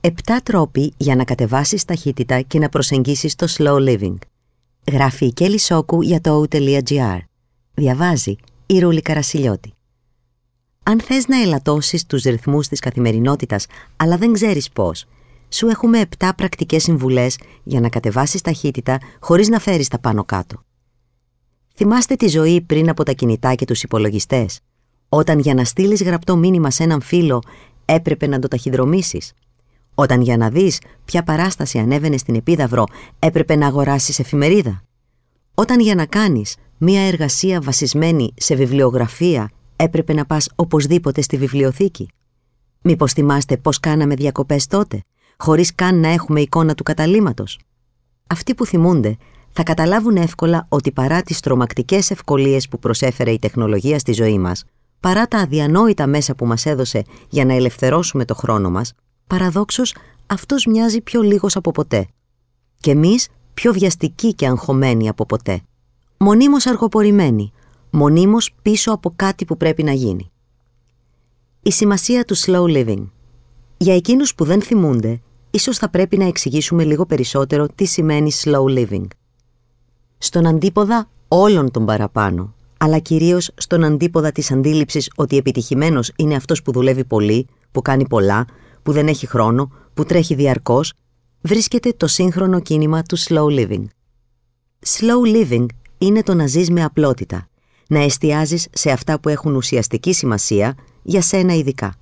7 τρόποι για να κατεβάσεις ταχύτητα και να προσεγγίσεις το slow living. Γράφει η Κέλλη Σόκου για το o.gr. Διαβάζει η Ρούλη Καρασιλιώτη. Αν θες να ελαττώσεις τους ρυθμούς της καθημερινότητας, αλλά δεν ξέρεις πώς, σου έχουμε 7 πρακτικές συμβουλές για να κατεβάσεις ταχύτητα χωρίς να φέρεις τα πάνω κάτω. Θυμάστε τη ζωή πριν από τα κινητά και τους υπολογιστές, όταν για να στείλεις γραπτό μήνυμα σε έναν φίλο έπρεπε να το ταχυδρομήσεις, όταν για να δεις ποια παράσταση ανέβαινε στην επίδαυρο έπρεπε να αγοράσεις εφημερίδα, όταν για να κάνεις μία εργασία βασισμένη σε βιβλιογραφία έπρεπε να πας οπωσδήποτε στη βιβλιοθήκη. Μήπως θυμάστε πώς κάναμε διακοπές τότε, χωρίς καν να έχουμε εικόνα του καταλήματος. Αυτοί που θυμούνται θα καταλάβουν εύκολα ότι παρά τις τρομακτικές ευκολίες που προσέφερε η τεχνολογία στη ζωή μας, παρά τα αδιανόητα μέσα που μας έδωσε για να ελευθερώσουμε το χρόνο μας, παραδόξως αυτός μοιάζει πιο λίγος από ποτέ. Και εμείς πιο βιαστικοί και αγχωμένοι από ποτέ. Μονίμως αργοπορημένοι, μονίμως πίσω από κάτι που πρέπει να γίνει. Η σημασία του slow living. Για εκείνους που δεν θυμούνται, ίσως θα πρέπει να εξηγήσουμε λίγο περισσότερο τι σημαίνει slow living. Στον αντίποδα όλων των παραπάνω, αλλά κυρίως στον αντίποδα της αντίληψης ότι επιτυχημένος είναι αυτός που δουλεύει πολύ, που κάνει πολλά, που δεν έχει χρόνο, που τρέχει διαρκώς, βρίσκεται το σύγχρονο κίνημα του slow living. Slow living είναι το να ζεις με απλότητα, να εστιάζεις σε αυτά που έχουν ουσιαστική σημασία για σένα ειδικά.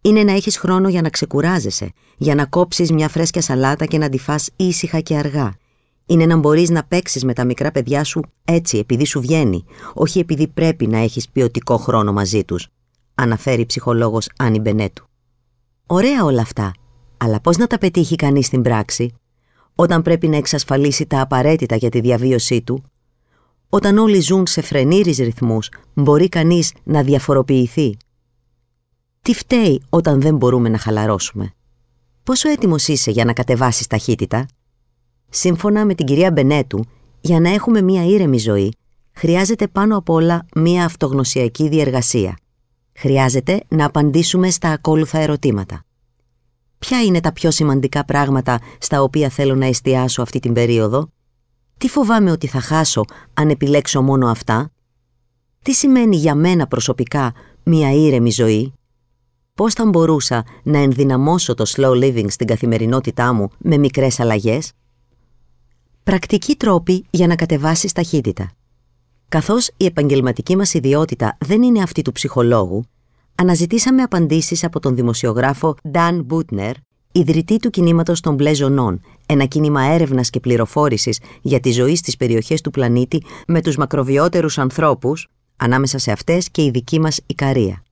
Είναι να έχεις χρόνο για να ξεκουράζεσαι, για να κόψεις μια φρέσκια σαλάτα και να τη φας ήσυχα και αργά. Είναι να μπορείς να παίξεις με τα μικρά παιδιά σου έτσι επειδή σου βγαίνει, όχι επειδή πρέπει να έχεις ποιοτικό χρόνο μαζί τους, αναφέρει η ψυχολόγος Άννη Μπενέτου. Ωραία όλα αυτά, αλλά πώς να τα πετύχει κανείς στην πράξη, όταν πρέπει να εξασφαλίσει τα απαραίτητα για τη διαβίωσή του, όταν όλοι ζουν σε φρενήρις ρυθμούς, μπορεί κανείς να διαφοροποιηθεί; Τι φταίει όταν δεν μπορούμε να χαλαρώσουμε; Πόσο έτοιμος είσαι για να κατεβάσεις ταχύτητα; Σύμφωνα με την κυρία Μπενέτου, για να έχουμε μία ήρεμη ζωή, χρειάζεται πάνω απ' όλα μία αυτογνωσιακή διεργασία. Χρειάζεται να απαντήσουμε στα ακόλουθα ερωτήματα. Ποια είναι τα πιο σημαντικά πράγματα στα οποία θέλω να εστιάσω αυτή την περίοδο; Τι φοβάμαι ότι θα χάσω αν επιλέξω μόνο αυτά; Τι σημαίνει για μένα προσωπικά μία ήρεμη ζωή; Πώς θα μπορούσα να ενδυναμώσω το slow living στην καθημερινότητά μου με μικρές αλλαγές; Πρακτικοί τρόποι για να κατεβάσεις ταχύτητα. Καθώς η επαγγελματική μας ιδιότητα δεν είναι αυτή του ψυχολόγου, αναζητήσαμε απαντήσεις από τον δημοσιογράφο Dan Butner, ιδρυτή του κινήματος των μπλε ζωνών, ένα κίνημα έρευνας και πληροφόρησης για τη ζωή στις περιοχές του πλανήτη με τους μακροβιότερους ανθρώπους, ανάμεσα σε αυτές και η δική μας Ικαρία.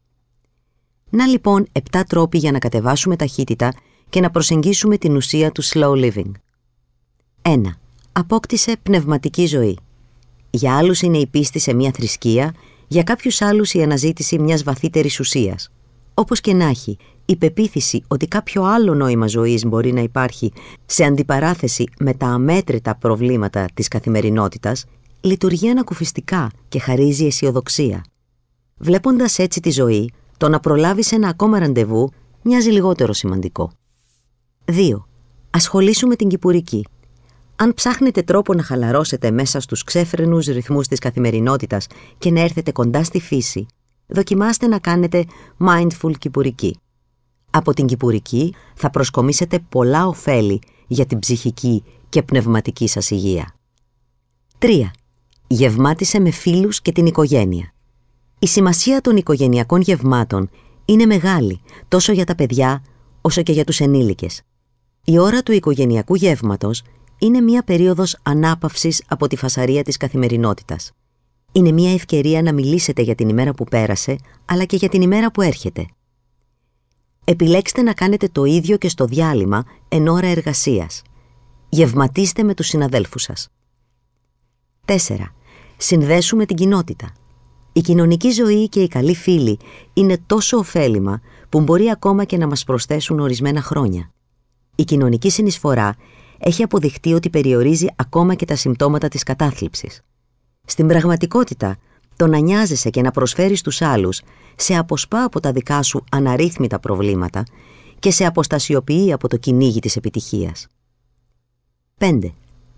Να λοιπόν 7 τρόποι για να κατεβάσουμε ταχύτητα και να προσεγγίσουμε την ουσία του slow living. 1. Απόκτησε πνευματική ζωή. Για άλλους είναι η πίστη σε μια θρησκεία, για κάποιους άλλους η αναζήτηση μιας βαθύτερης ουσίας. Όπως και να έχει, η πεποίθηση ότι κάποιο άλλο νόημα ζωής μπορεί να υπάρχει σε αντιπαράθεση με τα αμέτρητα προβλήματα της καθημερινότητας, λειτουργεί ανακουφιστικά και χαρίζει αισιοδοξία. Βλέποντας έτσι τη ζωή, το να προλάβεις ένα ακόμα ραντεβού μοιάζει λιγότερο σημαντικό. 2. Ασχολήσου με την κυπουρική. Αν ψάχνετε τρόπο να χαλαρώσετε μέσα στους ξέφρενους ρυθμούς της καθημερινότητας και να έρθετε κοντά στη φύση, δοκιμάστε να κάνετε mindful κυπουρική. Από την κυπουρική θα προσκομίσετε πολλά ωφέλη για την ψυχική και πνευματική σας υγεία. 3. Γευμάτισε με φίλους και την οικογένεια. Η σημασία των οικογενειακών γευμάτων είναι μεγάλη τόσο για τα παιδιά όσο και για τους ενήλικες. Η ώρα του οικογενειακού γεύματος είναι μια περίοδος ανάπαυσης από τη φασαρία της καθημερινότητας. Είναι μια ευκαιρία να μιλήσετε για την ημέρα που πέρασε, αλλά και για την ημέρα που έρχεται. Επιλέξτε να κάνετε το ίδιο και στο διάλειμμα εν ώρα εργασίας. Γευματίστε με τους συναδέλφους σας. 4. Συνδέσουμε την κοινότητα. Η κοινωνική ζωή και οι καλοί φίλοι είναι τόσο ωφέλιμα που μπορεί ακόμα και να μας προσθέσουν ορισμένα χρόνια. Η κοινωνική συνεισφορά έχει αποδειχτεί ότι περιορίζει ακόμα και τα συμπτώματα της κατάθλιψης. Στην πραγματικότητα, το να νοιάζεσαι και να προσφέρεις τους άλλους σε αποσπά από τα δικά σου αναρρύθμιτα προβλήματα και σε αποστασιοποιεί από το κυνήγι της επιτυχίας. 5.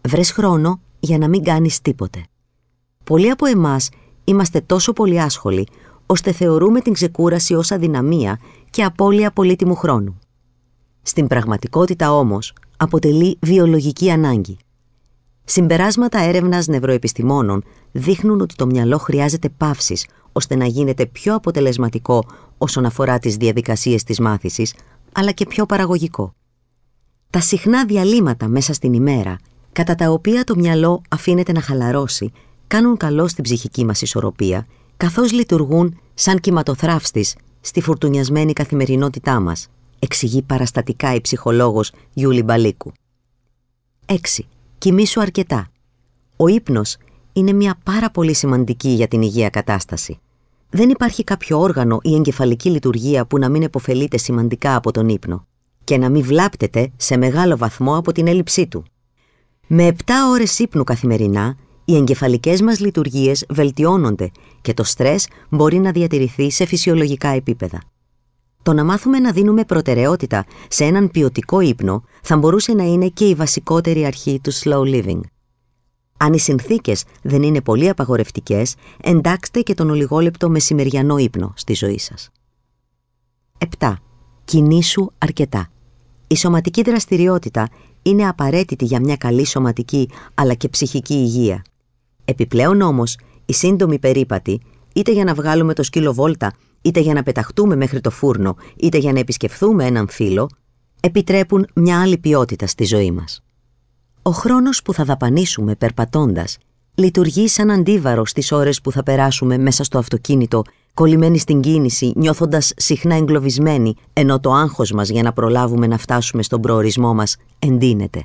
Βρες χρόνο για να μην κάνεις τίποτε. Πολλοί από εμάς είμαστε τόσο πολύ άσχολοι, ώστε θεωρούμε την ξεκούραση ως αδυναμία και απώλεια πολύτιμου χρόνου. Στην πραγματικότητα όμως αποτελεί βιολογική ανάγκη. Συμπεράσματα έρευνας νευροεπιστημόνων δείχνουν ότι το μυαλό χρειάζεται παύσεις ώστε να γίνεται πιο αποτελεσματικό όσον αφορά τις διαδικασίες της μάθησης, αλλά και πιο παραγωγικό. Τα συχνά διαλύματα μέσα στην ημέρα, κατά τα οποία το μυαλό αφήνεται να χαλαρώσει, κάνουν καλό στην ψυχική μας ισορροπία, καθώς λειτουργούν σαν κυματοθράφστης στη φουρτουνιασμένη καθημερινότητά μας, εξηγεί παραστατικά η ψυχολόγος Γιούλη Μπαλίκου. 6. Κοιμήσου αρκετά. Ο ύπνος είναι μια πάρα πολύ σημαντική για την υγεία κατάσταση. Δεν υπάρχει κάποιο όργανο ή εγκεφαλική λειτουργία που να μην επωφελείται σημαντικά από τον ύπνο και να μην βλάπτεται σε μεγάλο βαθμό από την έλλειψή του. Με 7 ώρες ύπνου καθημερινά, οι εγκεφαλικές μας λειτουργίες βελτιώνονται και το στρες μπορεί να διατηρηθεί σε φυσιολογικά επίπεδα. Το να μάθουμε να δίνουμε προτεραιότητα σε έναν ποιοτικό ύπνο θα μπορούσε να είναι και η βασικότερη αρχή του slow living. Αν οι συνθήκες δεν είναι πολύ απαγορευτικές, εντάξτε και τον ολιγόλεπτο μεσημεριανό ύπνο στη ζωή σας. 7. Κινήσου αρκετά. Η σωματική δραστηριότητα είναι απαραίτητη για μια καλή σωματική αλλά και ψυχική υγεία. Επιπλέον όμως, η σύντομη περίπατη, είτε για να βγάλουμε το σκύλο βόλτα, είτε για να πεταχτούμε μέχρι το φούρνο, είτε για να επισκεφθούμε έναν φίλο, επιτρέπουν μια άλλη ποιότητα στη ζωή μας. Ο χρόνος που θα δαπανίσουμε περπατώντας λειτουργεί σαν αντίβαρο στις ώρες που θα περάσουμε μέσα στο αυτοκίνητο, κολλημένοι στην κίνηση, νιώθοντας συχνά εγκλωβισμένοι, ενώ το άγχος μας για να προλάβουμε να φτάσουμε στον προορισμό μας εντείνεται.